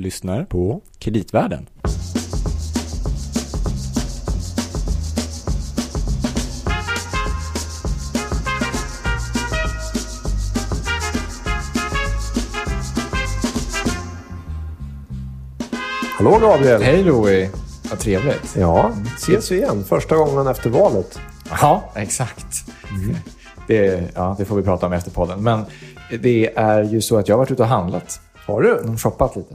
Lyssnar på Kreditvärlden. Hallå Gabriel! Hej Louie! Vad trevligt. Ja, ses vi igen. Första gången efter valet. Ja, exakt. Det, ja, det får vi prata om efter podden. Men det är ju så att jag har varit ute och handlat. Har du? Och shoppat lite.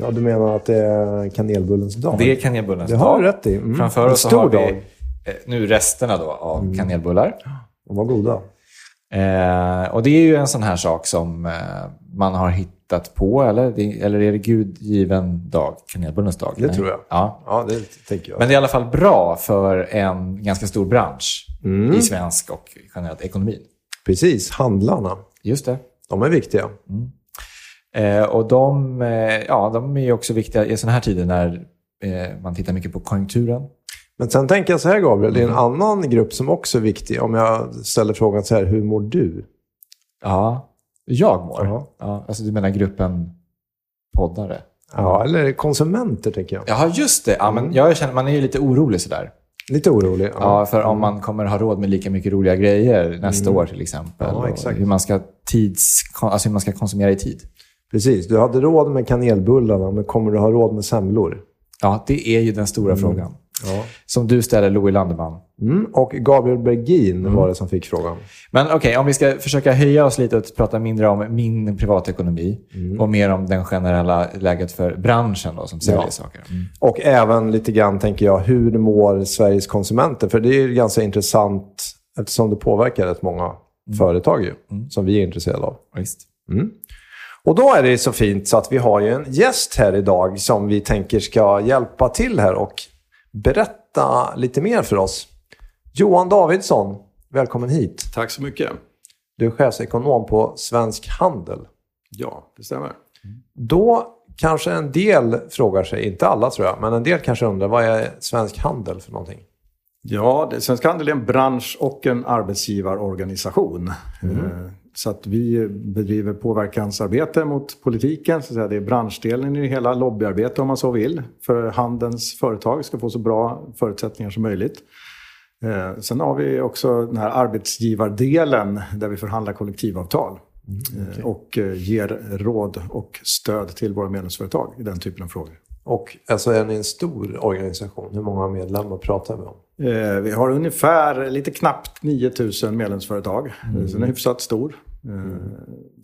Ja, du menar att det är kanelbullens dag? Det är kanelbullens Det dag. har du rätt i. Mm. Framför En oss stor har vi dag. eh, nu resterna då av kanelbullar. De var goda. Eh, och det är ju en sån här sak som eh, man har hittat på, eller? Det, eller är det gudgiven dag? Kanelbullens dag? Det Nej. tror jag. Ja. Ja, det tänker jag. Men det är i alla fall bra för en ganska stor bransch Mm. i svensk och generellt ekonomin. Precis, handlarna. Just det. De är viktiga. Eh, och de, eh, ja, de är också viktiga i sådana här tider när eh, man tittar mycket på konjunkturen. Men sen tänker jag så här Gabriel, det är en annan grupp som också är viktig. Om jag ställer frågan så här, hur mår du? Ja, jag mår. Ja. Ja, alltså du menar gruppen poddare? Ja, eller konsumenter tänker jag. Jaha, just det. Ja, men jag känner, man är ju lite orolig sådär. Lite orolig. Ja, för om man kommer ha råd med lika mycket roliga grejer nästa år till exempel. Ja, exakt. Hur man, ska tids, alltså hur man ska konsumera i tid. Precis, du hade råd med kanelbullarna, men kommer du ha råd med semlor? Ja, det är ju den stora frågan. Ja. Som du ställer, Louis Landeman. Mm. Och Gabriel Bergin var det som fick frågan. Men okej, om vi ska försöka höja oss lite och prata mindre om min privatekonomi och mer om den generella läget för branschen då, som säljer Ja. saker. Mm. Och även lite grann, tänker jag, hur mår Sveriges konsumenter? För det är ju ganska intressant eftersom det påverkar rätt många företag ju, som vi är intresserade av. Visst. Och då är det så fint så att vi har ju en gäst här idag som vi tänker ska hjälpa till här och berätta lite mer för oss. Johan Davidsson, välkommen hit. Tack så mycket. Du är chefsekonom på Svensk Handel. Ja, det stämmer. Då kanske en del frågar sig, inte alla tror jag, men en del kanske undrar vad är Svensk Handel för någonting? Ja, Svensk Handel är en bransch och en arbetsgivarorganisation. Eh, Så att vi bedriver påverkansarbete mot politiken. Så att. Det är branschdelen i hela, lobbyarbete om man så vill. För handelns företag ska få så bra förutsättningar som möjligt. Eh, Sen har vi också den här arbetsgivardelen där vi förhandlar kollektivavtal. eh, Och eh, ger råd och stöd till våra medlemsföretag i den typen av frågor. Och alltså är ni en stor organisation? Hur många medlemmar pratar vi om? Eh, Vi har ungefär lite knappt 9000 medlemsföretag. Eh, Så den är hyfsat stor. Eh,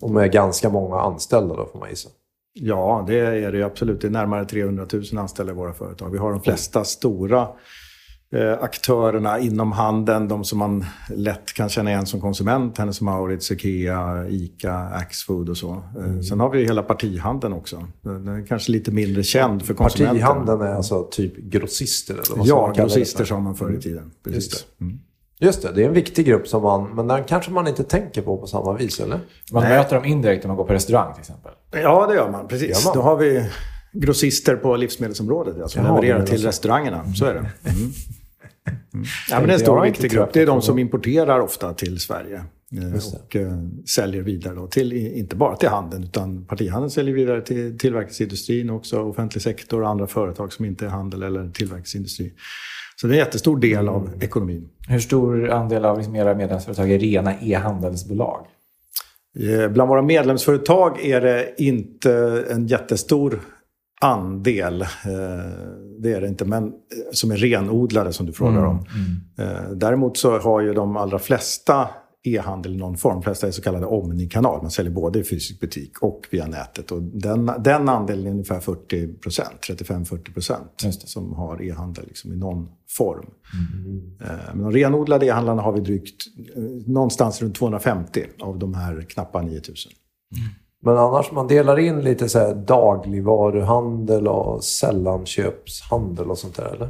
Och med ganska många anställda då får man gissa. Ja, det är det absolut. Det är närmare 300 000 anställda i våra företag. Vi har de flesta stora aktörerna inom handeln. De som man lätt kan känna igen som konsument. Hennes Mauritz, Ikea, Ica, Axfood och så. Eh, Sen har vi hela partihandeln också. Den är kanske lite mindre känd för konsumenten. Partihandeln är alltså typ grossister? Eller vad Ja, det grossister för? sa man förr i tiden. Precis. Just Mm. Just det, det är en viktig grupp som man, men den kanske man inte tänker på på samma vis, eller? Man möter dem indirekt när man går på restaurang till exempel. Ja, det gör man. Precis. Gör man? Då har vi grossister på livsmedelsområdet ja, som Jaha, det levererar till restaurangerna. Så är det. Mm. Mm. Ja, men en stor och viktig grupp. Det är de som importerar ofta till Sverige. eh. Och eh, säljer vidare då till, inte bara till handeln, utan partihandeln säljer vidare till tillverkningsindustrin också, offentlig sektor och andra företag som inte är handel eller tillverkningsindustri. Så det är en jättestor del av ekonomin. Hur stor andel av liksom era medlemsföretag är rena e-handelsbolag? Eh, Bland våra medlemsföretag är det inte en jättestor andel, det är det inte, men eh, som är renodlade som du frågar om. Eh, Däremot så har ju de allra flesta e-handel i någon form. De flesta är så kallade omnikanal. Man säljer både i fysisk butik och via nätet. Och den, den andelen är ungefär 40 procent, 35-40 procent, som har e-handel liksom i någon form. Eh, Men de renodlade e-handlarna har vi drygt någonstans runt 250 av de här knappa 9000. Men annars, man delar in lite så här dagligvaruhandel och sällanköpshandel och sånt där, eller?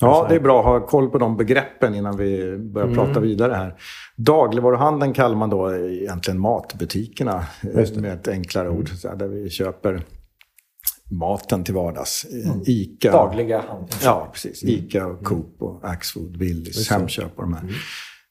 Ja, det är bra att ha koll på de begreppen innan vi börjar prata vidare här. Dagligvaruhandeln kallar man då egentligen matbutikerna med ett enklare ord. Så här, där vi köper maten till vardags. Ica. Dagliga handel. Ja, precis. Ica, och Coop, och Axfood, Willys, Hemköp och de här.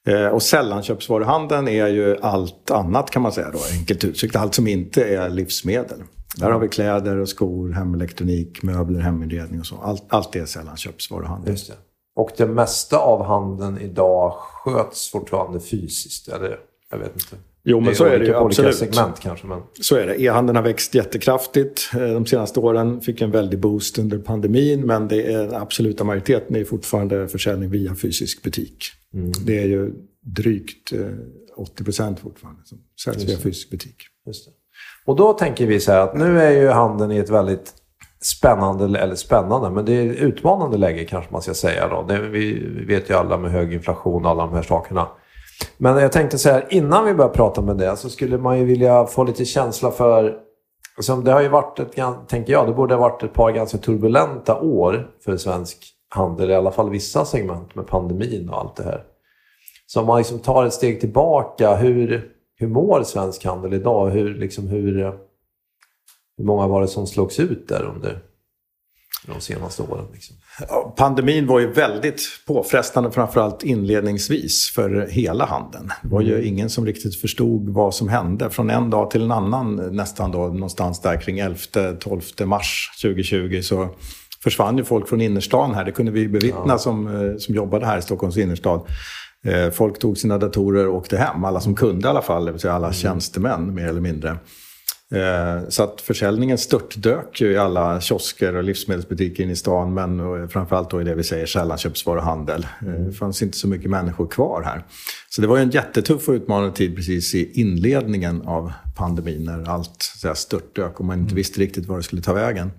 Eh, Och sällanköpsvaruhandeln är ju allt annat kan man säga då, enkelt uttryckt. Allt som inte är livsmedel. Där har vi kläder och skor, hemelektronik, möbler, heminredning och så. Allt, allt det är sällanköpsvaruhandel. Just det. Och det mesta av handeln idag sköts fortfarande fysiskt, eller? Jag vet inte. Jo, men så är det ju absolut. segment kanske, men... Så är det. E-handeln har växt jättekraftigt eh, de senaste åren. Fick en väldig boost under pandemin, men det är, den absoluta majoriteten är fortfarande försäljning via fysisk butik. Det är ju drygt eh, 80 procent fortfarande som säljs via fysisk butik. Och då tänker vi så här att nu är ju handeln i ett väldigt spännande, eller spännande, men det är ett utmanande läge kanske man ska säga. Då. Det, vi vet ju alla med hög inflation och alla de här sakerna. Men jag tänkte så här, innan vi börjar prata med det så skulle man ju vilja få lite känsla för... Som det har ju varit, ett, tänker jag, det borde ha varit ett par ganska turbulenta år för svensk handel, i alla fall vissa segment med pandemin och allt det här. Så om man liksom tar ett steg tillbaka, hur, hur mår svensk handel idag? Hur, liksom, hur, hur många var det som slogs ut där under de senaste åren? Liksom? Pandemin var ju väldigt påfrestande, framförallt inledningsvis, för hela handeln. Det var ju ingen som riktigt förstod vad som hände. Från en dag till en annan, nästan då, någonstans där kring 11-12 mars 2020, så försvann ju folk från innerstan här. Det kunde vi bevittna som, eh, som jobbade här i Stockholms innerstad. Eh, Folk tog sina datorer och åkte hem, alla som kunde i alla fall, det vill säga alla tjänstemän mer eller mindre. Eh, Så att försäljningen störtdök ju i alla kiosker och livsmedelsbutiker inne i stan, men framförallt då i det vi säger sällanköpsvaruhandel. Eh, Det fanns inte så mycket människor kvar här. Så det var ju en jättetuff och utmanande tid precis i inledningen av pandemin, när allt så störtdök och man inte visste riktigt var det skulle ta vägen.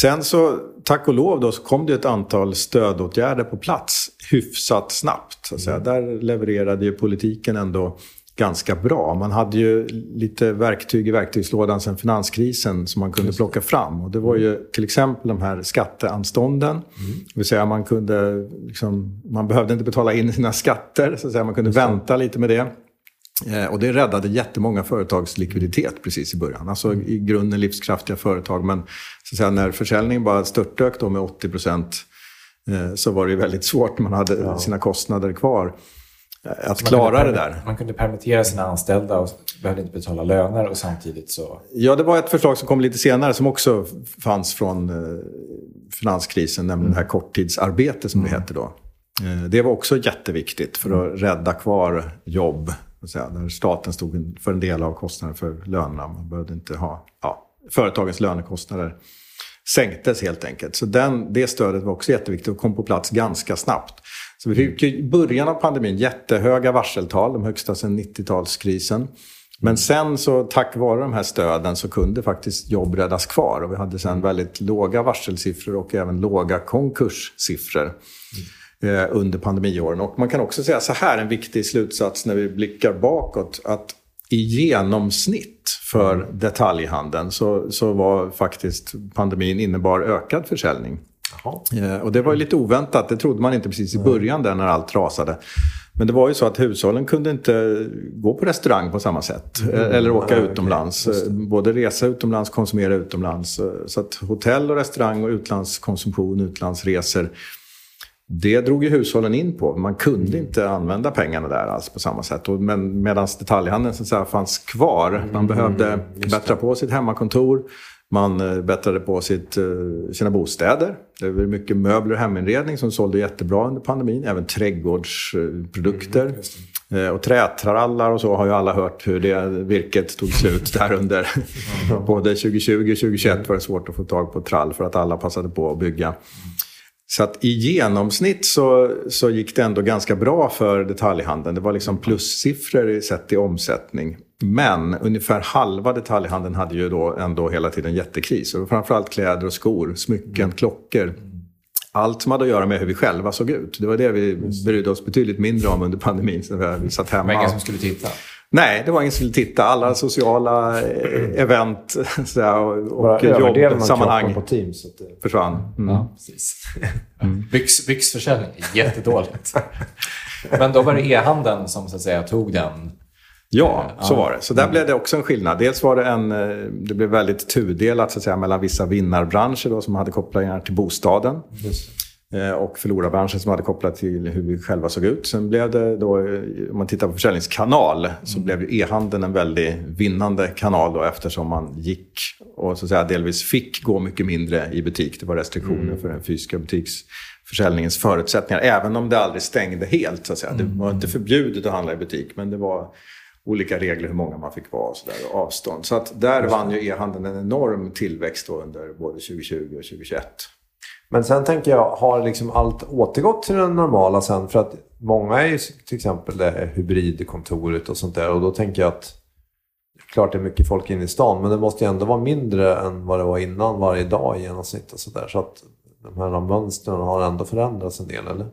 Sen så, tack och lov, då, så kom det ett antal stödåtgärder på plats hyfsat snabbt. Så att säga. Där levererade ju politiken ändå ganska bra. Man hade ju lite verktyg i verktygslådan sedan finanskrisen som man kunde plocka fram. Och det var ju till exempel de här skatteanstånden. Det vill säga man kunde, liksom, man behövde inte betala in sina skatter, så att säga. man kunde vänta lite med det. Eh, Och det räddade jättemånga företags likviditet precis i början. Alltså i grunden livskraftiga företag. Men så att säga, när försäljningen bara störtdök då med 80 procent så var det väldigt svårt. Man hade sina kostnader kvar. eh, Att klara det där. Man kunde permittera sina anställda och behövde inte betala löner och samtidigt så... Ja, det var ett förslag som kom lite senare som också fanns från eh, finanskrisen, nämligen det här korttidsarbete som det heter då. Eh, det var också jätteviktigt för att rädda kvar jobb, säga, där staten stod för en del av kostnaden för lönerna. Man behövde inte ha ja, företagens lönekostnader sänktes helt enkelt. Så den, det stödet var också jätteviktigt och kom på plats ganska snabbt. Så vi fick i början av pandemin jättehöga varseltal, de högsta sedan 90-talskrisen. Men sen så tack vare de här stöden så kunde faktiskt jobb räddas kvar. Och vi hade sen väldigt låga varselsiffror och även låga konkurssiffror Mm under pandemiåren. Och man kan också säga så här, en viktig slutsats när vi blickar bakåt, att i genomsnitt för detaljhandeln så, så var faktiskt pandemin innebar ökad försäljning. Jaha. Eh, Och det var ju lite oväntat, det trodde man inte precis i början där när allt rasade. Men det var ju så att hushållen kunde inte gå på restaurang på samma sätt. eh, Eller åka okej. utomlands. Eh, Både resa utomlands, konsumera utomlands. Eh, Så att hotell och restaurang och utlandskonsumtion, utlandsresor. Det drog ju hushållen in på. Man kunde inte använda pengarna där alls på samma sätt. Och Men medan detaljhandeln så att säga, fanns kvar. Man behövde bättra på sitt hemmakontor. Man eh, bättrade på sitt, eh, sina bostäder. Det var mycket möbler och heminredning som sålde jättebra under pandemin. Även trädgårdsprodukter. Eh, Och trätrallar och så har ju alla hört hur det virket tog slut där under både 2020 och 2021 var det svårt att få tag på trall för att alla passade på att bygga. Så att i genomsnitt så, så gick det ändå ganska bra för detaljhandeln. Det var liksom plussiffror i- sett i omsättning. Men ungefär halva detaljhandeln hade ju då ändå hela tiden jättekris. Och framförallt kläder och skor, smycken, klockor. Allt som hade att göra med hur vi själva såg ut. Det var det vi brydde oss betydligt mindre om under pandemin. Vi- satt hemma. ingen som skulle titta. Nej, det var ingen som ville titta. Alla sociala eh, event så här, och, och jobbsammanhang på Teams. Så att det... försvann. Mm. Ja, precis. Byx, byxförsäljning, jättedåligt. Men då var det e-handeln som så att säga tog den. Ja, så var det. Så där blev det också en skillnad. Dels var det en, eh, det blev väldigt tudelat så att säga, mellan vissa vinnarbranscher då, som hade kopplingar till bostaden. Just. Eh, och förlorarbranschen som hade kopplat till hur vi själva såg ut. Sen blev det då, eh, om man tittar på försäljningskanal, så blev ju e-handeln en väldigt vinnande kanal då eftersom man gick och så att säga delvis fick gå mycket mindre i butik. Det var restriktioner mm. för den fysiska butiksförsäljningens förutsättningar. Även om det aldrig stängde helt. Så att säga. Det var inte förbjudet att handla i butik, men det var olika regler hur många man fick vara och, så där, och avstånd. Så att där vann ju e-handeln en enorm tillväxt under både 2020 och 2021. Men sen tänker jag, har liksom allt återgått till det normala sen? För att många är ju till exempel det hybridkontoret och sånt där. Och då tänker jag att klart det är mycket folk inne i stan, men det måste ju ändå vara mindre än vad det var innan varje dag i genomsnitt. Och så, där. så att de här mönstren har ändå förändrats en del, eller?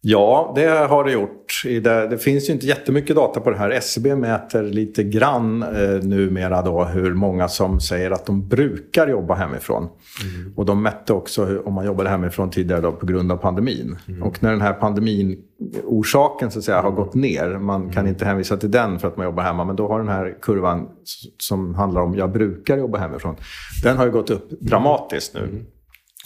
Ja, det har det gjort. Det, finns ju inte jättemycket data på det här. SCB mäter lite grann eh, numera då hur många som säger att de brukar jobba hemifrån. Mm. Och de mätte också hur, om man jobbade hemifrån tidigare då, på grund av pandemin. Mm. Och när den här pandemin orsaken så att säga, har gått ner, man kan mm. inte hänvisa till den för att man jobbar hemma, men då har den här kurvan som handlar om jag brukar jobba hemifrån, den har ju gått upp dramatiskt nu. Mm.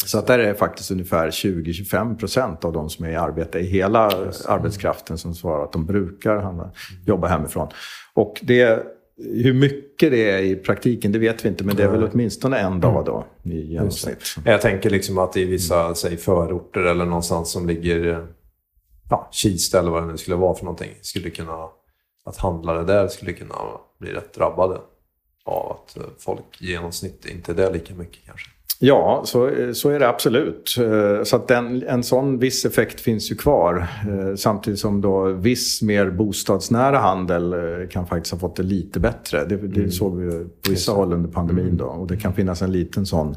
Så att där är det faktiskt ungefär 20-25 procent av de som är i arbete i hela arbetskraften som svarar att de brukar jobba hemifrån. Och det, hur mycket det är i praktiken, det vet vi inte, men det är väl åtminstone en dag då i genomsnitt. Jag tänker liksom att i vissa säg, förorter eller någonstans som ligger ja, Kista eller vad det nu skulle vara för någonting, skulle kunna, att handlare där skulle kunna bli rätt drabbade av att folk i genomsnitt inte är där lika mycket kanske. Ja, så, så är det absolut. Eh, så att den, en sån viss effekt finns ju kvar. Eh, samtidigt som då viss mer bostadsnära handel eh, kan faktiskt ha fått det lite bättre. Det, det mm. såg vi på vissa håll under pandemin. Då. Och det kan finnas en liten sån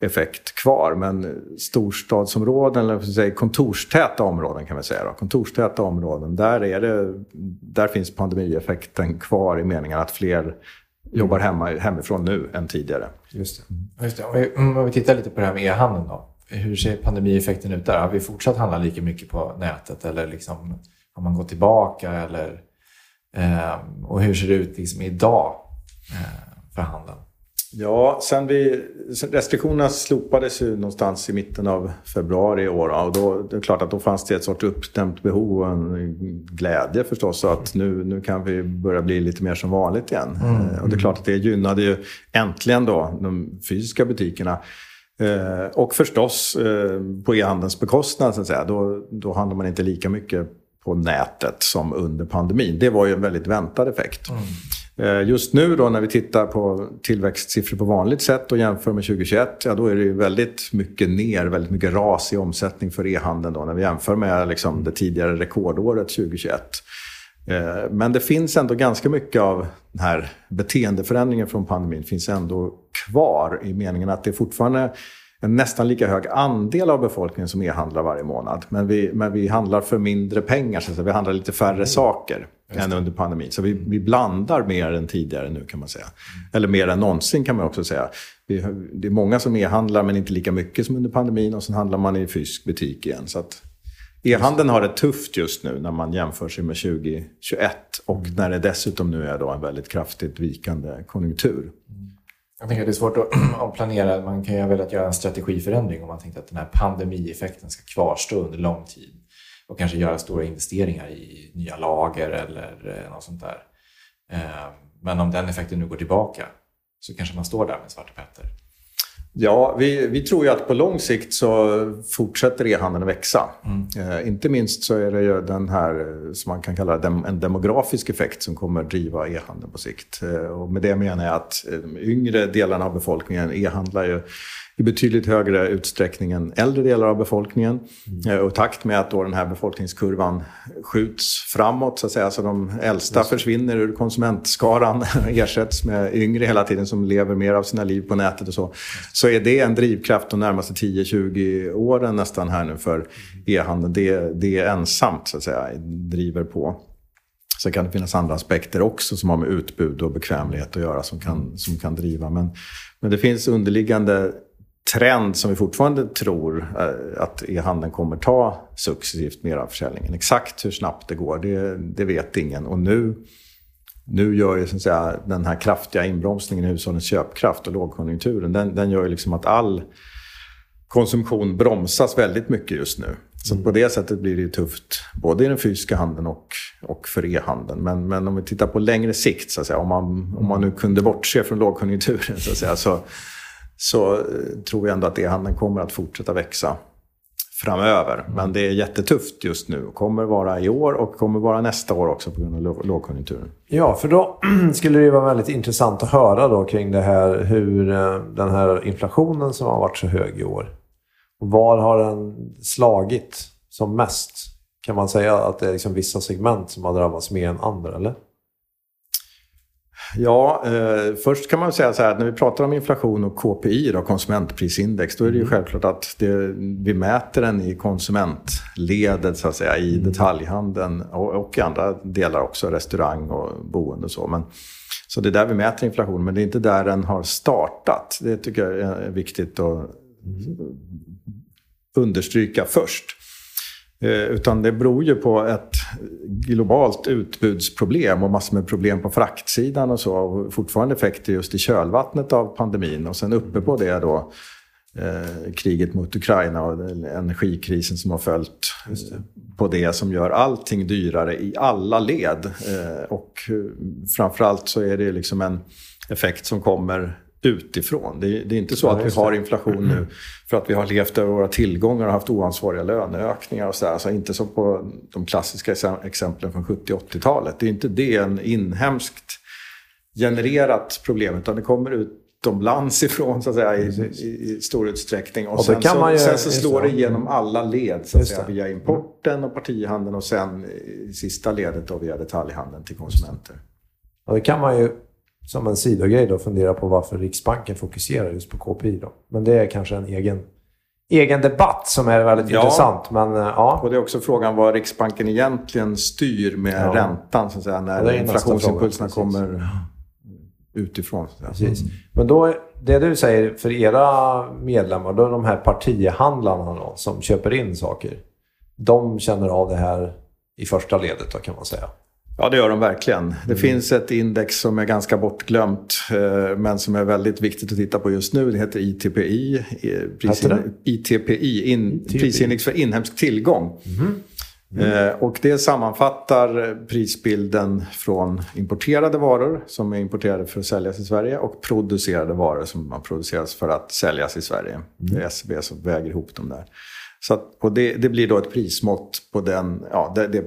effekt kvar. Men storstadsområden, eller säga, kontorstäta områden kan vi säga. Då. Kontorstäta områden, där, är det, där finns pandemieffekten kvar i meningen att fler jobbar hemma, hemifrån nu än tidigare. Just det. Just det. Om, vi, mm, om vi tittar lite på det här med e-handeln då. Hur ser pandemieffekten ut där? Har vi fortsatt handla lika mycket på nätet eller liksom, har man gått tillbaka? Eller, eh, och hur ser det ut liksom idag eh, för handeln? Ja, sen vi, restriktionerna slopades ju någonstans i mitten av februari i år. Och då, det är klart att då fanns det ett sorts uppdämt behov och en glädje förstås. Att nu, nu kan vi börja bli lite mer som vanligt igen. Mm. Och det är klart att det gynnade ju äntligen då de fysiska butikerna. Eh, och förstås eh, på e-handelns bekostnad, så att säga. Då, då handlar man inte lika mycket på nätet som under pandemin. Det var ju en väldigt väntad effekt. Mm. Eh, just nu då när vi tittar på tillväxtsiffror på vanligt sätt och jämför med 2021, ja då är det väldigt mycket ner, väldigt mycket ras i omsättning för e-handeln då när vi jämför med liksom det tidigare rekordåret 2021. Eh, men det finns ändå ganska mycket av den här beteendeförändringen från pandemin finns ändå kvar i meningen att det fortfarande en nästan lika hög andel av befolkningen som e-handlar varje månad. Men vi, men vi handlar för mindre pengar, så vi handlar lite färre mm. saker än under pandemin. Så vi, vi blandar mer än tidigare nu kan man säga. Eller mer än någonsin kan man också säga. Vi, det är många som e-handlar men inte lika mycket som under pandemin och sen handlar man i fysisk butik igen. Så att E-handeln har det tufft just nu när man jämför sig med 2021 och när det dessutom nu är då en väldigt kraftigt vikande konjunktur. Jag tänker att det är svårt att, planera. Man kan ju ha velat göra en strategiförändring om man tänkte att den här pandemieffekten ska kvarstå under lång tid och kanske göra stora investeringar i nya lager eller eh, något sånt där. Eh, men om den effekten nu går tillbaka så kanske man står där med Svarte Petter. Ja, vi, vi tror ju att på lång sikt så fortsätter e-handeln att växa. Mm. Eh, inte minst så är det ju den här, eh, som man kan kalla dem, en demografisk effekt som kommer driva e-handeln på sikt. Eh, och med det menar jag att eh, de yngre delarna av befolkningen e-handlar ju i betydligt högre utsträckning än äldre delar av befolkningen. Mm. Och i takt med att då den här befolkningskurvan skjuts framåt, så att säga, så de äldsta Just. försvinner ur konsumentskaran ersätts med yngre hela tiden som lever mer av sina liv på nätet och så. Så är det en drivkraft de närmaste 10-20 åren nästan här nu för e-handeln. Det, det är ensamt, så att säga, driver på. Sen kan det finnas andra aspekter också som har med utbud och bekvämlighet att göra som kan, som kan driva. Men, men det finns underliggande trend som vi fortfarande tror eh, att e-handeln kommer ta successivt mer av försäljningen. Exakt hur snabbt det går, det, det vet ingen. Och nu, nu gör ju så att säga, den här kraftiga inbromsningen i hushållens köpkraft och lågkonjunkturen, den, den gör ju liksom att all konsumtion bromsas väldigt mycket just nu. Så på det sättet blir det ju tufft, både i den fysiska handeln och, och för e-handeln. Men, men om vi tittar på längre sikt, så att säga, om, man, om man nu kunde bortse från lågkonjunkturen, så, att säga, så, så eh, tror jag ändå att e-handeln kommer att fortsätta växa framöver. Men det är jättetufft just nu. Kommer vara i år och kommer vara nästa år också på grund av lågkonjunkturen. Ja, för då skulle det vara väldigt intressant att höra då kring det här hur eh, den här inflationen som har varit så hög i år. Var har den slagit som mest? Kan man säga att det är liksom vissa segment som har drabbats mer än andra, eller? Ja, eh, först kan man säga så här att när vi pratar om inflation och KPI, då, konsumentprisindex, då är det ju mm. självklart att det, vi mäter den i konsumentledet, så att säga, i mm. detaljhandeln och, och i andra delar också, restaurang och boende och så. Men, så det är där vi mäter inflation, men det är inte där den har startat. Det tycker jag är viktigt att mm. understryka först. Eh, utan det beror ju på ett globalt utbudsproblem och massor med problem på fraktsidan och så. Och fortfarande effekter just i kölvattnet av pandemin. Och sen uppe på det då eh, kriget mot Ukraina och energikrisen som har följt det. på det som gör allting dyrare i alla led. Eh, och framförallt så är det liksom en effekt som kommer utifrån. Det är, det är inte så att vi har inflation nu för att vi har levt över våra tillgångar och haft oansvariga löneökningar och sådär. Alltså inte som på de klassiska exemplen från 70 80-talet. Det är inte det en inhemskt genererat problem utan det kommer utomlands ifrån så att säga, i, i, i stor utsträckning. Och, och sen, så, ju, sen så slår det igenom alla led så att säga, via importen och partihandeln och sen i sista ledet då via detaljhandeln till konsumenter. Och det kan man ju som en sidogrej då fundera på varför Riksbanken fokuserar just på KPI. Då. Men det är kanske en egen, egen debatt som är väldigt ja. intressant. Men, eh, ja. Och det är också frågan vad Riksbanken egentligen styr med ja. räntan så att säga, när inflationsimpulserna kommer utifrån. Precis. Men då, det du säger för era medlemmar, då är de här partihandlarna då, som köper in saker. De känner av det här i första ledet då, kan man säga. Ja, det gör de verkligen. Det mm. finns ett index som är ganska bortglömt eh, men som är väldigt viktigt att titta på just nu. Det heter ITPI. Prisin ITPI, in, ITPI. prisindex för inhemsk tillgång. Mm. Mm. Och det sammanfattar prisbilden från importerade varor som är importerade för att säljas i Sverige och producerade varor som har producerats för att säljas i Sverige. Mm. Det är SCB som väger ihop dem där. Så att, och det, det, blir då ett prismått på den ja, det, det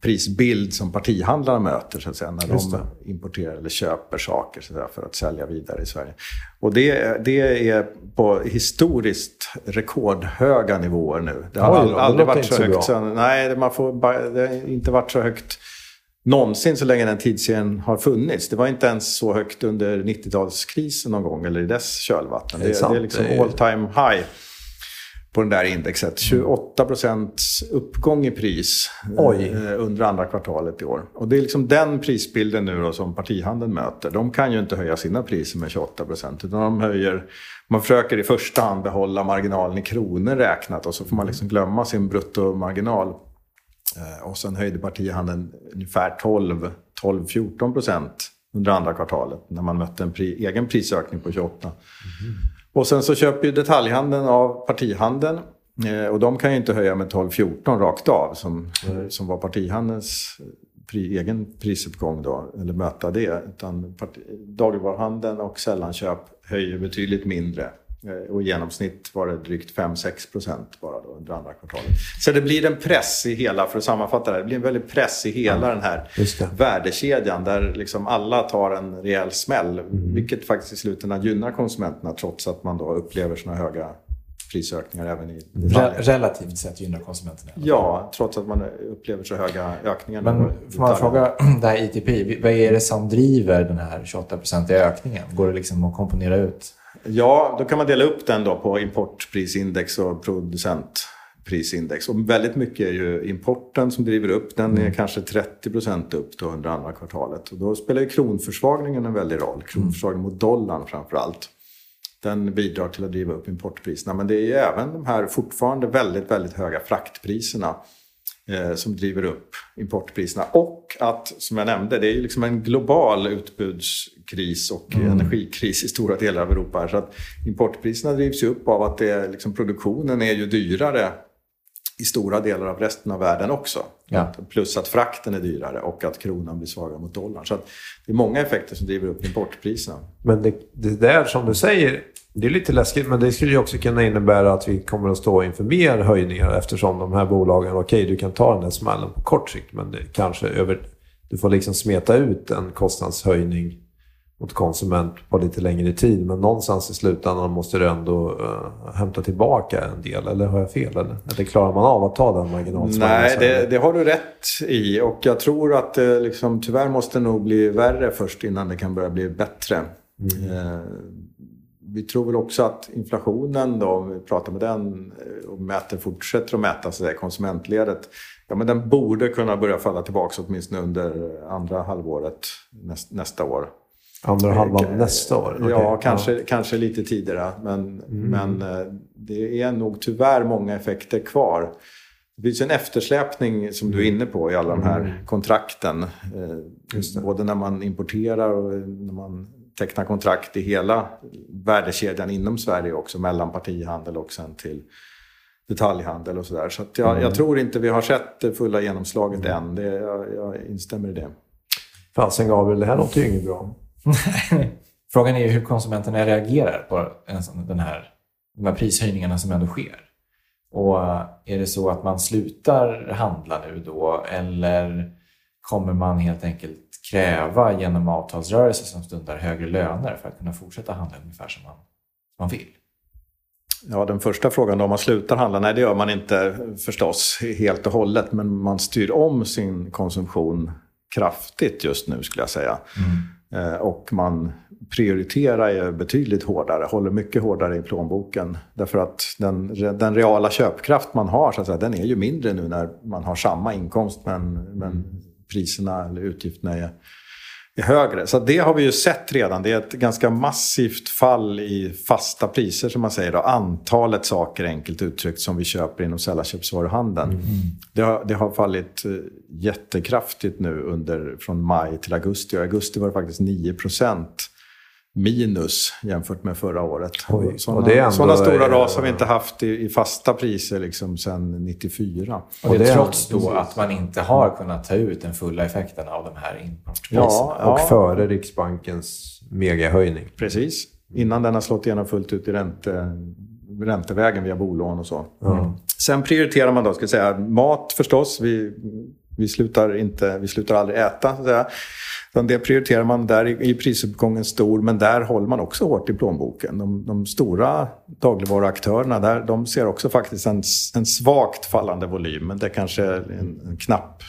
prisbild som partihandlarna möter så att säga, när de importerar eller köper saker så att säga, för att sälja vidare i Sverige. Och det, det är på historiskt rekordhöga nivåer nu. Det har Oj, aldrig varit så högt. Så, nej, man får, det har inte varit så högt någonsin så länge den tidsserien har funnits. Det var inte ens så högt under 90-talskrisen någon gång eller i dess kölvatten. Det, det, det är liksom all time high på den där indexet. 28 procents uppgång i pris eh, under andra kvartalet i år. Och det är liksom den prisbilden nu då som partihandeln möter. De kan ju inte höja sina priser med 28 procent. Utan de höjer, man försöker i första hand behålla marginalen i kronor räknat. Och så får man liksom glömma sin bruttomarginal. Eh, och sen höjde partihandeln ungefär 12-14 procent under andra kvartalet. När man mötte en pri, egen prisökning på 28. Mm. Och sen så köper ju detaljhandeln av partihandeln. Eh, och de kan ju inte höja med 12-14 rakt av som, mm. som var partihandelns pri, egen prisuppgång då, eller möta det. Utan parti, dagligvaruhandeln och sällanköp höjer betydligt mindre. Eh, och i genomsnitt var det drygt 5-6 procent bara då under andra kvartalet. Så det blir en press i hela, för att sammanfatta det, det blir en väldig press i hela ja, den här värdekedjan där liksom alla tar en rejäl smäll. Mm. Vilket faktiskt i slutändan gynnar konsumenterna trots att man då upplever såna höga prisökningar även i Re Relativt sett gynnar konsumenterna? Ja, trots att man upplever så höga ökningar. Men får man fråga, det här ITP, vad är det som driver den här 28-procentiga ökningen? Går det liksom att komponera ut? Ja, då kan man dela upp den då på importprisindex och producentprisindex. Och väldigt mycket är ju importen som driver upp. Den är mm. kanske 30 procent upp då under andra kvartalet. Och då spelar ju kronförsvagningen en väldig roll. Kronförsvagningen mot dollarn framför allt. Den bidrar till att driva upp importpriserna. Men det är ju även de här fortfarande väldigt, väldigt höga fraktpriserna som driver upp importpriserna. Och att, som jag nämnde, det är ju liksom en global utbudskris och mm. energikris i stora delar av Europa. Så att importpriserna drivs ju upp av att det, liksom, produktionen är ju dyrare i stora delar av resten av världen också. Ja. Plus att frakten är dyrare och att kronan blir svagare mot dollarn. Så det är många effekter som driver upp importpriserna. Men det, det där som du säger, det är lite läskigt, men det skulle ju också kunna innebära att vi kommer att stå inför mer höjningar eftersom de här bolagen, okej okay, du kan ta den där smällen på kort sikt, men det kanske över, du får liksom smeta ut en kostnadshöjning mot konsument på lite längre tid. Men någonstans i slutändan måste du ändå uh, hämta tillbaka en del. Eller har jag fel? Eller, eller klarar man av att ta den marginalsmällen? Nej, det, det, har du rätt i. Och jag tror att det liksom, tyvärr måste nog bli värre först innan det kan börja bli bättre. Mm. Uh, vi tror väl också att inflationen då, om vi pratar med den eh, och mäter, fortsätter att mäta så där, konsumentledet. Ja, men den borde kunna börja falla tillbaka åtminstone under andra halvåret näst, nästa år. Andra halvan eh, nästa år? Okay. Ja, kanske, ja. kanske lite tidigare. Men, mm. men eh, det är nog tyvärr många effekter kvar. Det finns en eftersläpning som du är inne på i alla de här mm. kontrakten. Både när man importerar och när man teckna kontrakt i hela värdekedjan inom Sverige också, mellan partihandel och sen till detaljhandel och sådär. Så, så jag, mm. jag, tror inte vi har sett det fulla genomslaget mm. än. Det, jag, jag instämmer i det. Fasen Gabriel, det här låter ju inget bra. Frågan är hur konsumenterna reagerar på den här, de här prishöjningarna som ändå sker. Och är det så att man slutar handla nu då eller kommer man helt enkelt kräva genom avtalsrörelser som stundar högre löner för att kunna fortsätta handla ungefär som man, man vill? Ja, den första frågan då, om man slutar handla, nej det gör man inte förstås helt och hållet, men man styr om sin konsumtion kraftigt just nu skulle jag säga. Mm. Eh, och man prioriterar ju betydligt hårdare, håller mycket hårdare i plånboken. Därför att den, den reala köpkraft man har, så att säga, den är ju mindre nu när man har samma inkomst men, men priserna eller utgifterna är, är högre. Så det har vi ju sett redan. Det är ett ganska massivt fall i fasta priser som man säger. Då. Antalet saker enkelt uttryckt som vi köper inom sällanköpsvaruhandeln. Mm. Det, har, det har fallit eh, jättekraftigt nu under, från maj till augusti. Och i augusti var det faktiskt 9 procent minus jämfört med förra året. Oj, sådana, stora ras har vi inte haft i, i fasta priser liksom sedan 94. Och det, är trots då att man inte har kunnat ta ut den fulla effekten av de här importpriserna. Ja, och ja. före Riksbankens megahöjning. Precis. Innan den har slått igenom fullt ut i ränte, räntevägen via bolån och så. Mm. Sen prioriterar man då, ska säga, mat förstås. Vi, vi, slutar inte, vi slutar aldrig äta. Så att säga. Utan det prioriterar man. Där är prisuppgången stor, men där håller man också hårt i plånboken. De, de stora dagligvaruaktörerna, där, de ser också faktiskt en, en svagt fallande volym. Men det är kanske en, en knapp,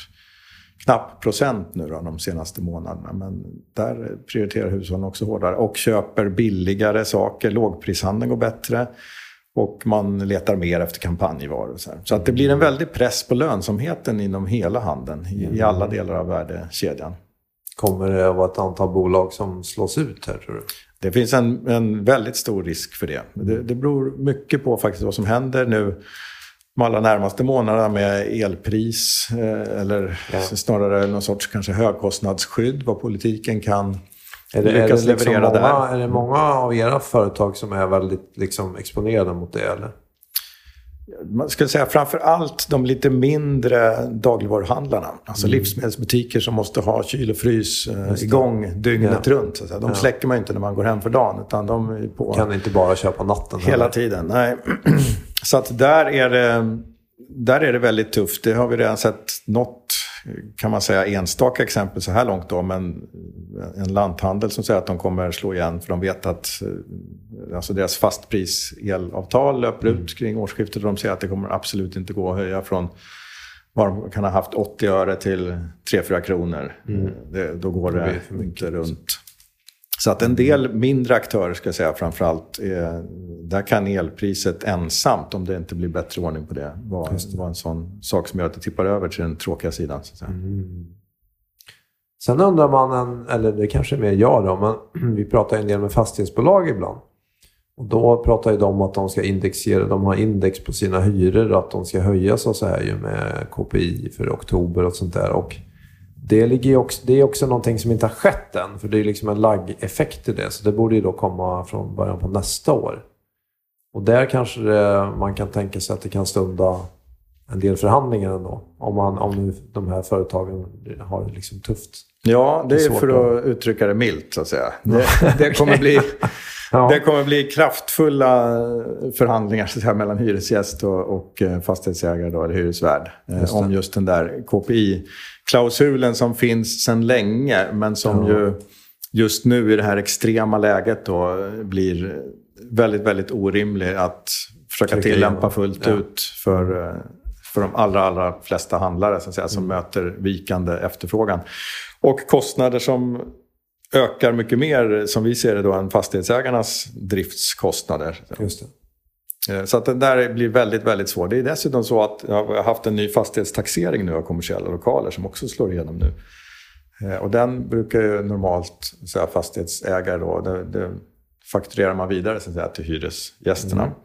knapp procent nu då, de senaste månaderna. Men där prioriterar hushållen också hårdare och köper billigare saker. Lågprishandeln går bättre. Och man letar mer efter kampanjvaror. Så, så att det blir en väldig press på lönsamheten inom hela handeln, i, i alla delar av värdekedjan. Kommer det att vara ett antal bolag som slås ut här tror du? Det finns en, en väldigt stor risk för det. det. Det beror mycket på faktiskt vad som händer nu de allra närmaste månaderna med elpris eh, eller ja. snarare någon sorts kanske högkostnadsskydd, vad politiken kan är det, lyckas är det liksom leverera många, där. Är det många av era företag som är väldigt liksom, exponerade mot det? Eller? Man ska säga framför allt de lite mindre dagligvaruhandlarna. Alltså mm. livsmedelsbutiker som måste ha kyl och frys eh, igång dygnet ja. runt. Så att säga. De ja. släcker man inte när man går hem för dagen. Utan de är på kan inte bara köpa natten. Hela eller? tiden, nej. så att där är, det, där är det väldigt tufft. Det har vi redan sett något kan man säga enstaka exempel så här långt då, men en lanthandel som säger att de kommer slå igen för de vet att eh, alltså deras fastpris elavtal löper ut mm. kring årsskiftet och de säger att det kommer absolut inte gå att höja från vad de kan ha haft 80 öre till 3-4 kronor. Mm. Det, då går det, det inte runt. Så att en del mindre aktörer, ska jag säga framförallt, är, där kan elpriset ensamt, om det inte blir bättre ordning på det, vara, vara en sån sak som gör att det tippar över till den tråkiga sidan. Så mm. Sen undrar man, eller det kanske är mer jag då, men vi pratar en del med fastighetsbolag ibland. Och då pratar ju de om att de ska indexera, de har index på sina hyror, att de ska höjas och så här ju med KPI för oktober och sånt där. Och det, ligger också, det är också någonting som inte har skett än, för det är liksom en laggeffekt i det. Så det borde ju då komma från början på nästa år. Och där kanske det, man kan tänka sig att det kan stunda en del förhandlingar ändå. Om, man, om nu de här företagen har det liksom tufft. Ja, det är för att uttrycka det milt så att säga. Det, det kommer bli... Ja. Det kommer bli kraftfulla förhandlingar så säga, mellan hyresgäst och, och eh, fastighetsägare, då, eller hyresvärd, eh, just om just den där KPI-klausulen som finns sedan länge, men som ja. ju just nu i det här extrema läget då blir väldigt, väldigt orimlig att försöka tillämpa fullt ja. ut för, eh, för de allra, allra flesta handlare så att säga, som mm. möter vikande efterfrågan. Och kostnader som ökar mycket mer, som vi ser det, då, än fastighetsägarnas driftskostnader. Just det. Eh, så att det där blir väldigt, väldigt svårt. Det är dessutom så att jag har haft en ny fastighetstaxering nu av kommersiella lokaler som också slår igenom nu. Eh, och den brukar ju normalt säga, fastighetsägare då, det, det fakturerar man vidare så att säga, till hyresgästerna. Mm.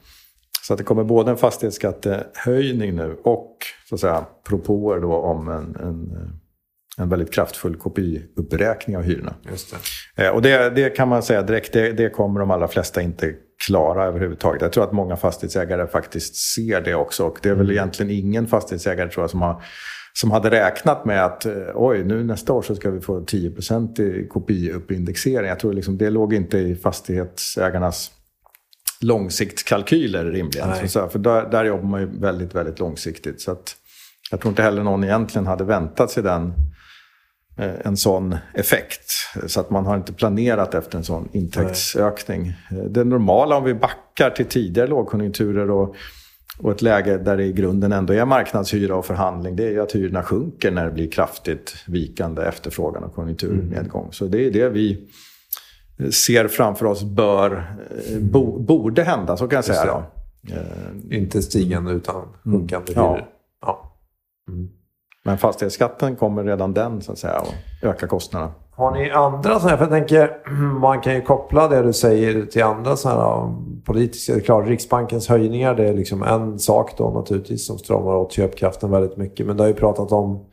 Så att det kommer både en fastighetsskattehöjning nu och så att säga, propåer då om en, en en väldigt kraftfull kopiuppräkning av hyrorna. Just det. Eh, och det, det, kan man säga direkt, det, det, kommer de allra flesta inte klara överhuvudtaget. Jag tror att många fastighetsägare faktiskt ser det också. Och det är väl mm. egentligen ingen fastighetsägare tror jag, som, har, som hade räknat med att eh, oj, nu nästa år så ska vi få 10 i kopiuppindexering. Jag tror liksom, det låg inte i fastighetsägarnas långsiktskalkyler rimligen. Så, för där, där jobbar man ju väldigt, väldigt långsiktigt. Så att, jag tror inte heller någon egentligen hade väntat sig den en sån effekt. Så att man har inte planerat efter en sån intäktsökning. Nej. Eh, det normala om vi backar till tidigare lågkonjunkturer och, och ett läge där det i grunden ändå är marknadshyra och förhandling, det är ju att hyrorna sjunker när det blir kraftigt vikande efterfrågan och konjunkturnedgång. Mm. Så det är det vi ser framför oss bör, eh, bo, borde hända, så kan jag säga. Då. Inte stigande utan sjunkande mm. hyror. Ja. ja. Mm. Men fastighetsskatten kommer redan den så att säga att öka kostnaderna. Har ni andra sådana här, för jag tänker man kan ju koppla det du säger till andra sådana här politiska, det är klart Riksbankens höjningar det är liksom en sak då naturligtvis som stramar åt köpkraften väldigt mycket. Men du har ju pratat om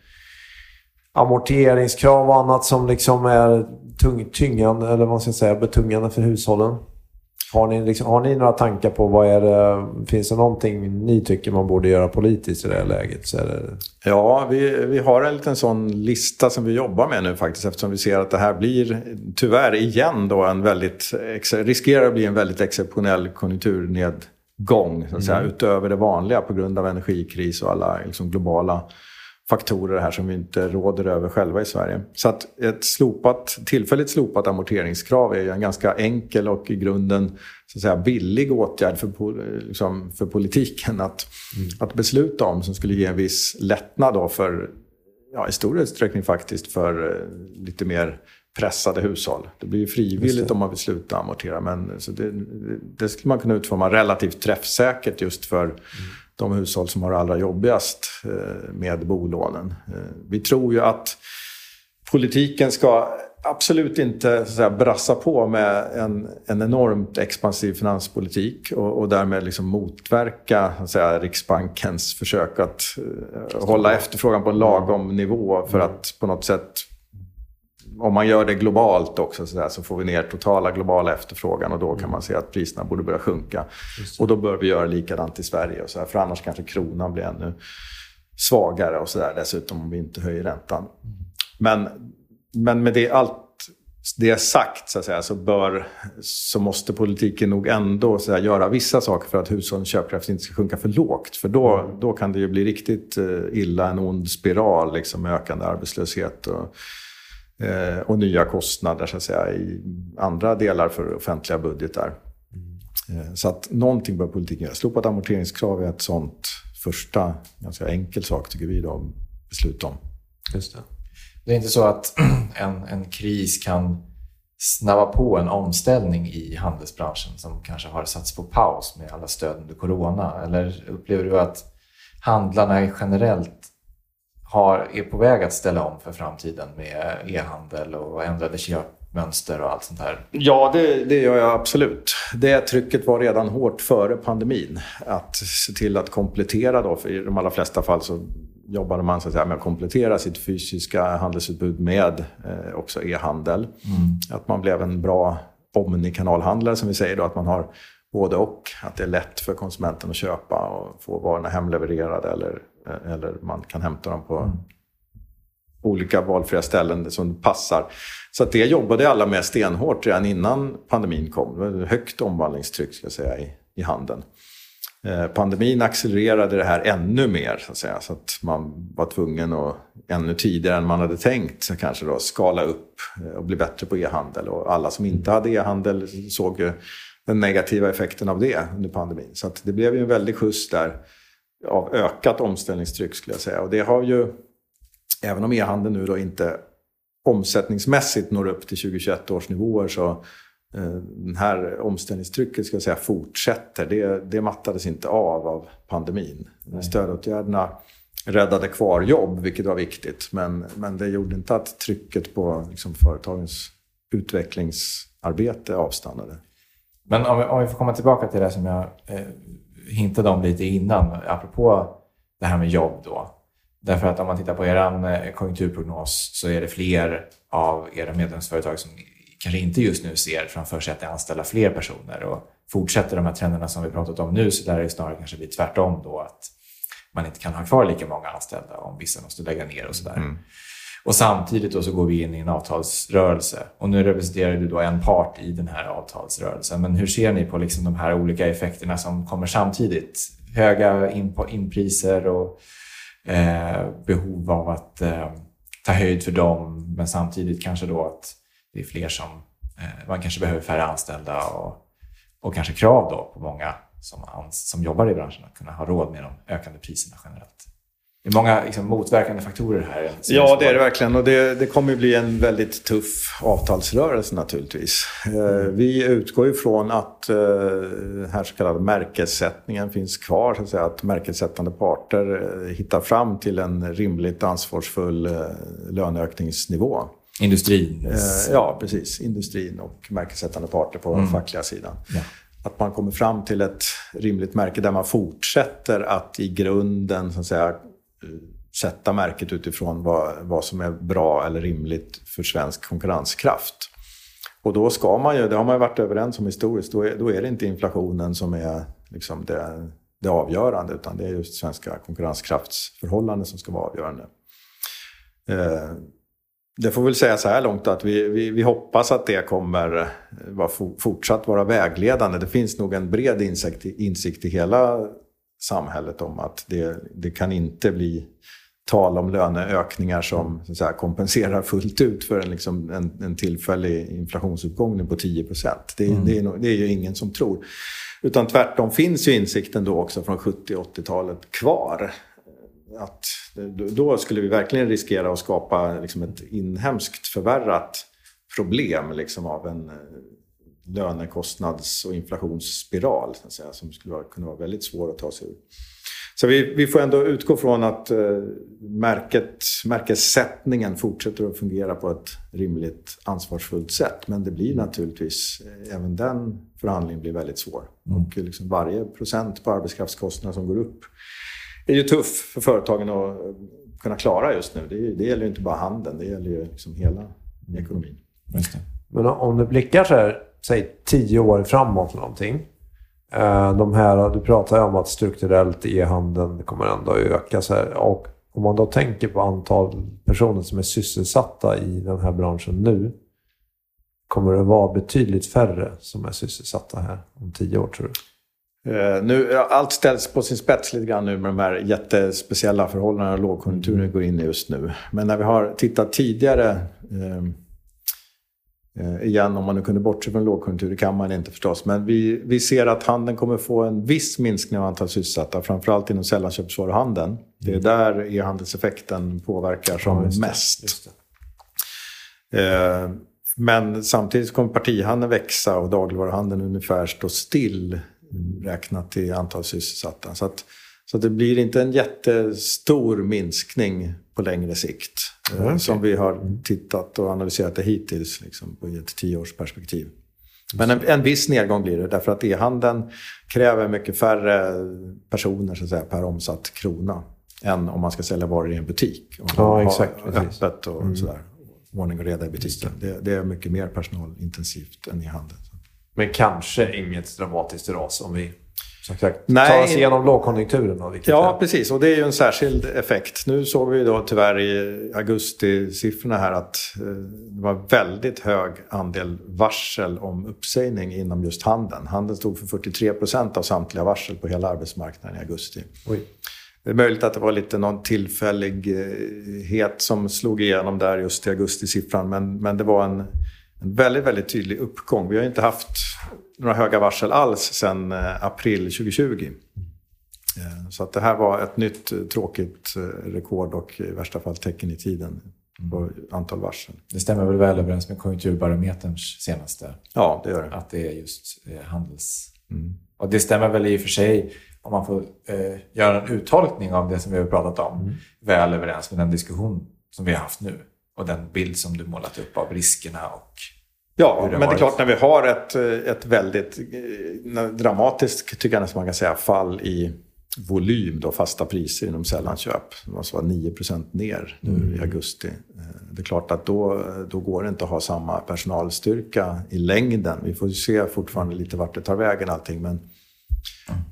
amorteringskrav och annat som liksom är tung, tyngande, eller vad ska jag säga, betungande för hushållen. Har ni, liksom, har ni några tankar på vad är det, finns det någonting ni tycker man borde göra politiskt i det här läget? Så det... Ja, vi, vi har en liten sån lista som vi jobbar med nu faktiskt eftersom vi ser att det här blir tyvärr igen då en väldigt, riskerar att bli en väldigt exceptionell konjunkturnedgång så att säga, mm. utöver det vanliga på grund av energikris och alla liksom, globala faktorer här som vi inte råder över själva i Sverige. Så att ett slopat, tillfälligt slopat amorteringskrav är ju en ganska enkel och i grunden så att säga, billig åtgärd för, liksom, för politiken att, mm. att besluta om som skulle ge en viss lättnad då för, ja, i stor utsträckning faktiskt, för eh, lite mer pressade hushåll. Det blir ju frivilligt om man vill sluta amortera men så det, det skulle man kunna utforma relativt träffsäkert just för mm de hushåll som har det allra jobbigast eh, med bolånen. Eh, vi tror ju att politiken ska absolut inte så brassa på med en, en enormt expansiv finanspolitik och, och därmed liksom motverka säga, Riksbankens försök att uh, hålla efterfrågan på en lagom nivå för att på något sätt om man gör det globalt också så, där, så får vi ner totala globala efterfrågan och då kan mm. man se att priserna borde börja sjunka. Och då bör vi göra likadant i Sverige. Och så här, för annars kanske kronan blir ännu svagare och så där, dessutom om vi inte höjer räntan. Mm. Men, men med det, allt det sagt så, säga, så, bör, så måste politiken nog ändå här, göra vissa saker för att hushållens köpkraft inte ska sjunka för lågt. För då, mm. då kan det ju bli riktigt eh, illa, en ond spiral liksom, med ökande arbetslöshet. Och, och nya kostnader så att säga, i andra delar för offentliga budgetar. Mm. Eh, så att någonting bör politiken göra. Slopat amorteringskrav är ett sånt första ganska enkel sak tycker vi då, besluta om. Just det. det är inte så att en, en kris kan snabba på en omställning i handelsbranschen som kanske har satts på paus med alla stöd under corona? Eller upplever du att handlarna generellt har, är på väg att ställa om för framtiden med e-handel och ändrade köp, mönster och allt sånt här? Ja, det, det gör jag absolut. Det trycket var redan hårt före pandemin. Att se till att komplettera då, för i de allra flesta fall så jobbade man så att säga, med att komplettera sitt fysiska handelsutbud med eh, också e-handel. Mm. Att man blev en bra omnikanalhandlare som vi säger då, att man har både och. Att det är lätt för konsumenten att köpa och få varorna hemlevererade eller, eller man kan hämta dem på mm. olika valfria ställen som passar. Så att det jobbade alla med stenhårt redan innan pandemin kom. Det var högt omvandlingstryck ska jag säga, i, i handeln. Eh, pandemin accelererade det här ännu mer, så att, säga, så att man var tvungen att ännu tidigare än man hade tänkt kanske då, skala upp eh, och bli bättre på e-handel. Och alla som inte hade e-handel såg ju den negativa effekten av det under pandemin. Så det blev ju en väldig skjuts där av ökat omställningstryck skulle jag säga. Och det har ju, även om e-handeln nu då inte omsättningsmässigt når upp till 2021 års nivåer så eh, det här omställningstrycket ska jag säga, fortsätter. Det, det mattades inte av av pandemin. Nej. Stödåtgärderna räddade kvar jobb, vilket var viktigt. Men, men det gjorde inte att trycket på liksom, företagens utvecklingsarbete avstannade. Men om vi, om vi får komma tillbaka till det som jag eh, hintade om lite innan, apropå det här med jobb då. Därför att om man tittar på er eh, konjunkturprognos så är det fler av era medlemsföretag som kanske inte just nu ser framför sig att anställa fler personer. Och fortsätter de här trenderna som vi pratat om nu så lär det snarare kanske bli tvärtom då att man inte kan ha kvar lika många anställda om vissa måste lägga ner och sådär. Mm. Och samtidigt då så går vi in i en avtalsrörelse. Och nu representerar du då en part i den här avtalsrörelsen. Men hur ser ni på liksom de här olika effekterna som kommer samtidigt? Höga inpriser och eh, behov av att eh, ta höjd för dem. Men samtidigt kanske då att det är fler som... Eh, man kanske behöver färre anställda och, och kanske krav då på många som, som jobbar i branschen att kunna ha råd med de ökande priserna generellt. Det är många liksom, motverkande faktorer här. Ja, det är det verkligen. Och det, det kommer bli en väldigt tuff avtalsrörelse naturligtvis. Mm. Vi utgår ifrån att eh, den här så kallade märkessättningen finns kvar. Så att, säga, att märkessättande parter eh, hittar fram till en rimligt ansvarsfull löneökningsnivå. Industrin? Ja, precis. Industrin och märkessättande parter på mm. den fackliga sidan. Ja att man kommer fram till ett rimligt märke där man fortsätter att i grunden så att säga, sätta märket utifrån vad, vad som är bra eller rimligt för svensk konkurrenskraft. Och då ska man ju, det har man ju varit överens om historiskt, då är, då är det inte inflationen som är liksom det, det avgörande utan det är just svenska konkurrenskraftsförhållanden som ska vara avgörande. Eh, det får väl säga så här långt att vi, vi, vi hoppas att det kommer eh, vara fortsatt vara vägledande. Det finns nog en bred insikt, insikt i hela samhället om att det, det kan inte bli tal om löneökningar som så säga, kompenserar fullt ut för en, liksom, en, en tillfällig inflationsuppgång på 10 det, mm. det, är, det är ju ingen som tror. Utan tvärtom finns ju insikten då också från 70 80-talet kvar. Att då skulle vi verkligen riskera att skapa liksom ett inhemskt förvärrat problem liksom av en lönekostnads och inflationsspiral så att säga, som skulle kunna vara väldigt svår att ta sig ur. Så vi, vi får ändå utgå från att eh, märket, märkessättningen fortsätter att fungera på ett rimligt ansvarsfullt sätt. Men det blir naturligtvis, eh, även den förhandlingen blir väldigt svår. Mm. Och liksom varje procent på arbetskraftskostnader som går upp är ju tuff för företagen att kunna klara just nu. Det, det gäller ju inte bara handeln, det gäller ju liksom hela mm. ekonomin. Men om du blickar så här säg tio år framåt någonting. Eh, de här, du pratar ju om att strukturellt e-handeln kommer ändå att öka. Så här, och om man då tänker på antal personer som är sysselsatta i den här branschen nu. Kommer det vara betydligt färre som är sysselsatta här om tio år tror du? Uh, nu, allt ställs på sin spets lite grann nu med de här jättespeciella förhållandena och lågkonjunkturen går in i just nu. Men när vi har tittat tidigare Eh, igen, om man nu kunde bortse från lågkonjunktur, det kan man inte förstås. Men vi, vi ser att handeln kommer få en viss minskning av antal sysselsatta, framförallt inom sällanköpsvaruhandeln. Det är mm. där e-handelseffekten påverkar som ja, mest. Eh, men samtidigt kommer partihandeln växa och dagligvaruhandeln ungefär stå still räknat i antal sysselsatta. Så, att, så att det blir inte en jättestor minskning på längre sikt. Okay. som vi har tittat och analyserat det hittills liksom, på ett tioårsperspektiv. Men en, en viss nedgång blir det därför att e-handeln kräver mycket färre personer så att säga, per omsatt krona än om man ska sälja varor i en butik. Och ja, exakt. Öppet och mm. sådär. Ordning och reda i butiken. Det. Det, är mycket mer personalintensivt än i handeln. Men kanske inget dramatiskt ras om vi sagt, Nej, tar oss igenom lågkonjunkturen. Då, ja, är. precis. Och det är ju en särskild effekt. Nu såg vi då tyvärr i augusti-siffrorna här att eh, det var väldigt hög andel varsel om uppsägning inom just handeln. Handeln stod för 43 procent av samtliga varsel på hela arbetsmarknaden i augusti. Oj. Det är möjligt att det var lite någon tillfällighet som slog igenom där just i augusti-siffran. Men, men det var en, en väldigt, väldigt tydlig uppgång. Vi har inte haft några höga varsel alls sedan eh, april 2020. Eh, så att det här var ett nytt eh, tråkigt rekord och i värsta fall tecken i tiden på antal varsel. Det stämmer väl väl överens med konjunkturbarometerns senaste? Ja, det gör det. Att det är just handels... Mm. Och det stämmer väl i och för sig, om man får eh, göra en uttolkning av det som vi har pratat om, mm. väl överens med den diskussion som vi har haft nu och den bild som du målat upp av riskerna och Ja, men det är klart när vi har ett, ett väldigt eh, dramatiskt, tycker jag nästan man kan säga, fall i volym, då, fasta priser inom sällanköp. Det måste vara 9% ner nu mm. i augusti. Eh, det är klart att då, då går det inte att ha samma personalstyrka i längden. Vi får se fortfarande lite vart det tar vägen allting. Men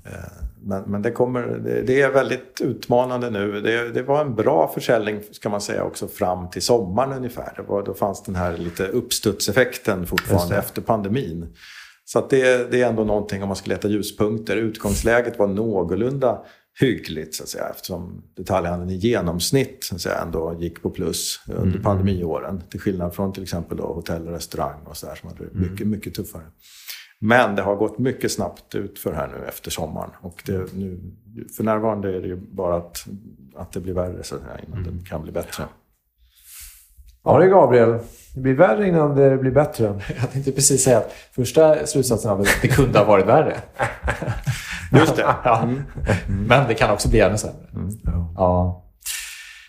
Eh, men, men det, kommer, det, är väldigt utmanande nu. Det, det, var en bra försäljning ska man säga också fram till sommaren ungefär. Det var, då fanns den här lite uppstudseffekten fortfarande efter pandemin. Så det, det, är ändå någonting om man ska leta ljuspunkter. Utgångsläget var någorlunda hyggligt så att säga, eftersom detaljhandeln i genomsnitt så att säga, ändå gick på plus under mm. pandemiåren. Till skillnad från till exempel då, hotell och restaurang och så där, som hade mm. mycket, mycket tuffare. Men det har gått mycket snabbt ut för här nu efter sommaren. Och det, nu, för närvarande är det ju bara att, att det blir värre så här, innan mm. det kan bli bättre. Ja det Gabriel. Det blir värre innan det blir bättre. Jag tänkte precis säga att första slutsatsen av att det kunde ha varit värre. Just det. ja. Mm. Men det kan också bli ännu sämre. Mm. Ja.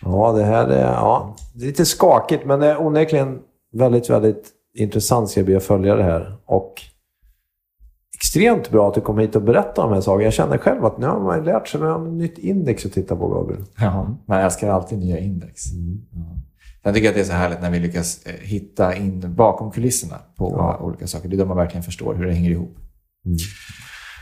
ja, det här är, ja, det är lite skakigt men det är onekligen väldigt, väldigt intressant ska bli att följa det här. Och extremt bra att du kom hit och berättade om de här sakerna. Jag känner själv att nu har man lärt sig ett nytt index att titta på, Gabriel. Ja, man älskar alltid nya index. Mm. Ja. Jag tycker att det är så härligt när vi lyckas eh, hitta in bakom kulisserna på ja. olika saker. Det är då man verkligen förstår hur det hänger ihop. Mm.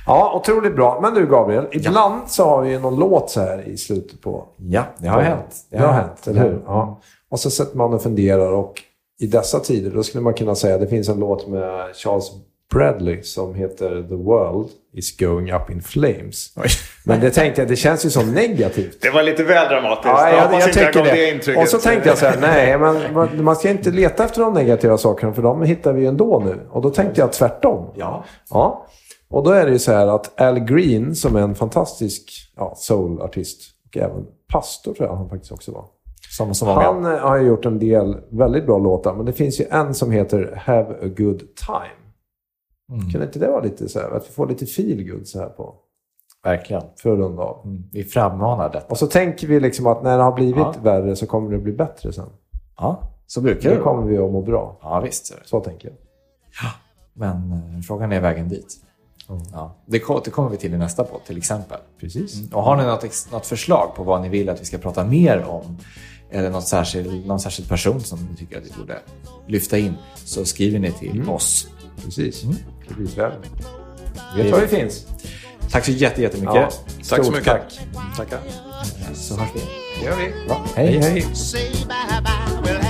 Ja, otroligt bra. Men du Gabriel, ibland ja. så har vi någon låt så här i slutet på... Ja, det har hänt. Det har, det har hänt, eller hur? Ja. Och så sätter man och funderar och i dessa tider, då skulle man kunna säga att det finns en låt med Charles Bradley som heter The World is going up in flames. Oj. Men det tänkte jag, det känns ju så negativt. Det var lite väl dramatiskt. Ja, jag, jag, jag tycker det. det och så tänkte jag så här, nej, men man ska inte leta efter de negativa sakerna för de hittar vi ändå nu. Och då tänkte jag tvärtom. Ja. ja. Och då är det ju så här att Al Green, som är en fantastisk ja, soulartist och även pastor tror jag han faktiskt också var. Som många. Han har gjort en del väldigt bra låtar, men det finns ju en som heter Have a good time. Mm. Kan inte det vara lite så här, att vi får lite feelgood så här på? Verkligen. För att runda av. Mm. Vi frammanar detta. Och så tänker vi liksom att när det har blivit ja. värre så kommer det bli bättre sen. Ja, så brukar det Då kommer vi att må bra. Ja, visst. Så, tänker jag. Ja, men eh, frågan är vägen dit. Mm. Ja, det, det kommer vi till i nästa podd till exempel. Precis. Mm. Och har ni något, något förslag på vad ni vill att vi ska prata mer om eller något särskild, någon särskild person som ni tycker att vi borde lyfta in så skriver ni till mm. oss. Precis. Mm. Kreditvärdar. Vet var vi finns. Tack så jättemycket. Ja, tack Stort så mycket. Tack. Tackar. Så hörs vi. Det gör vi. Bra. Hej, hej. hej.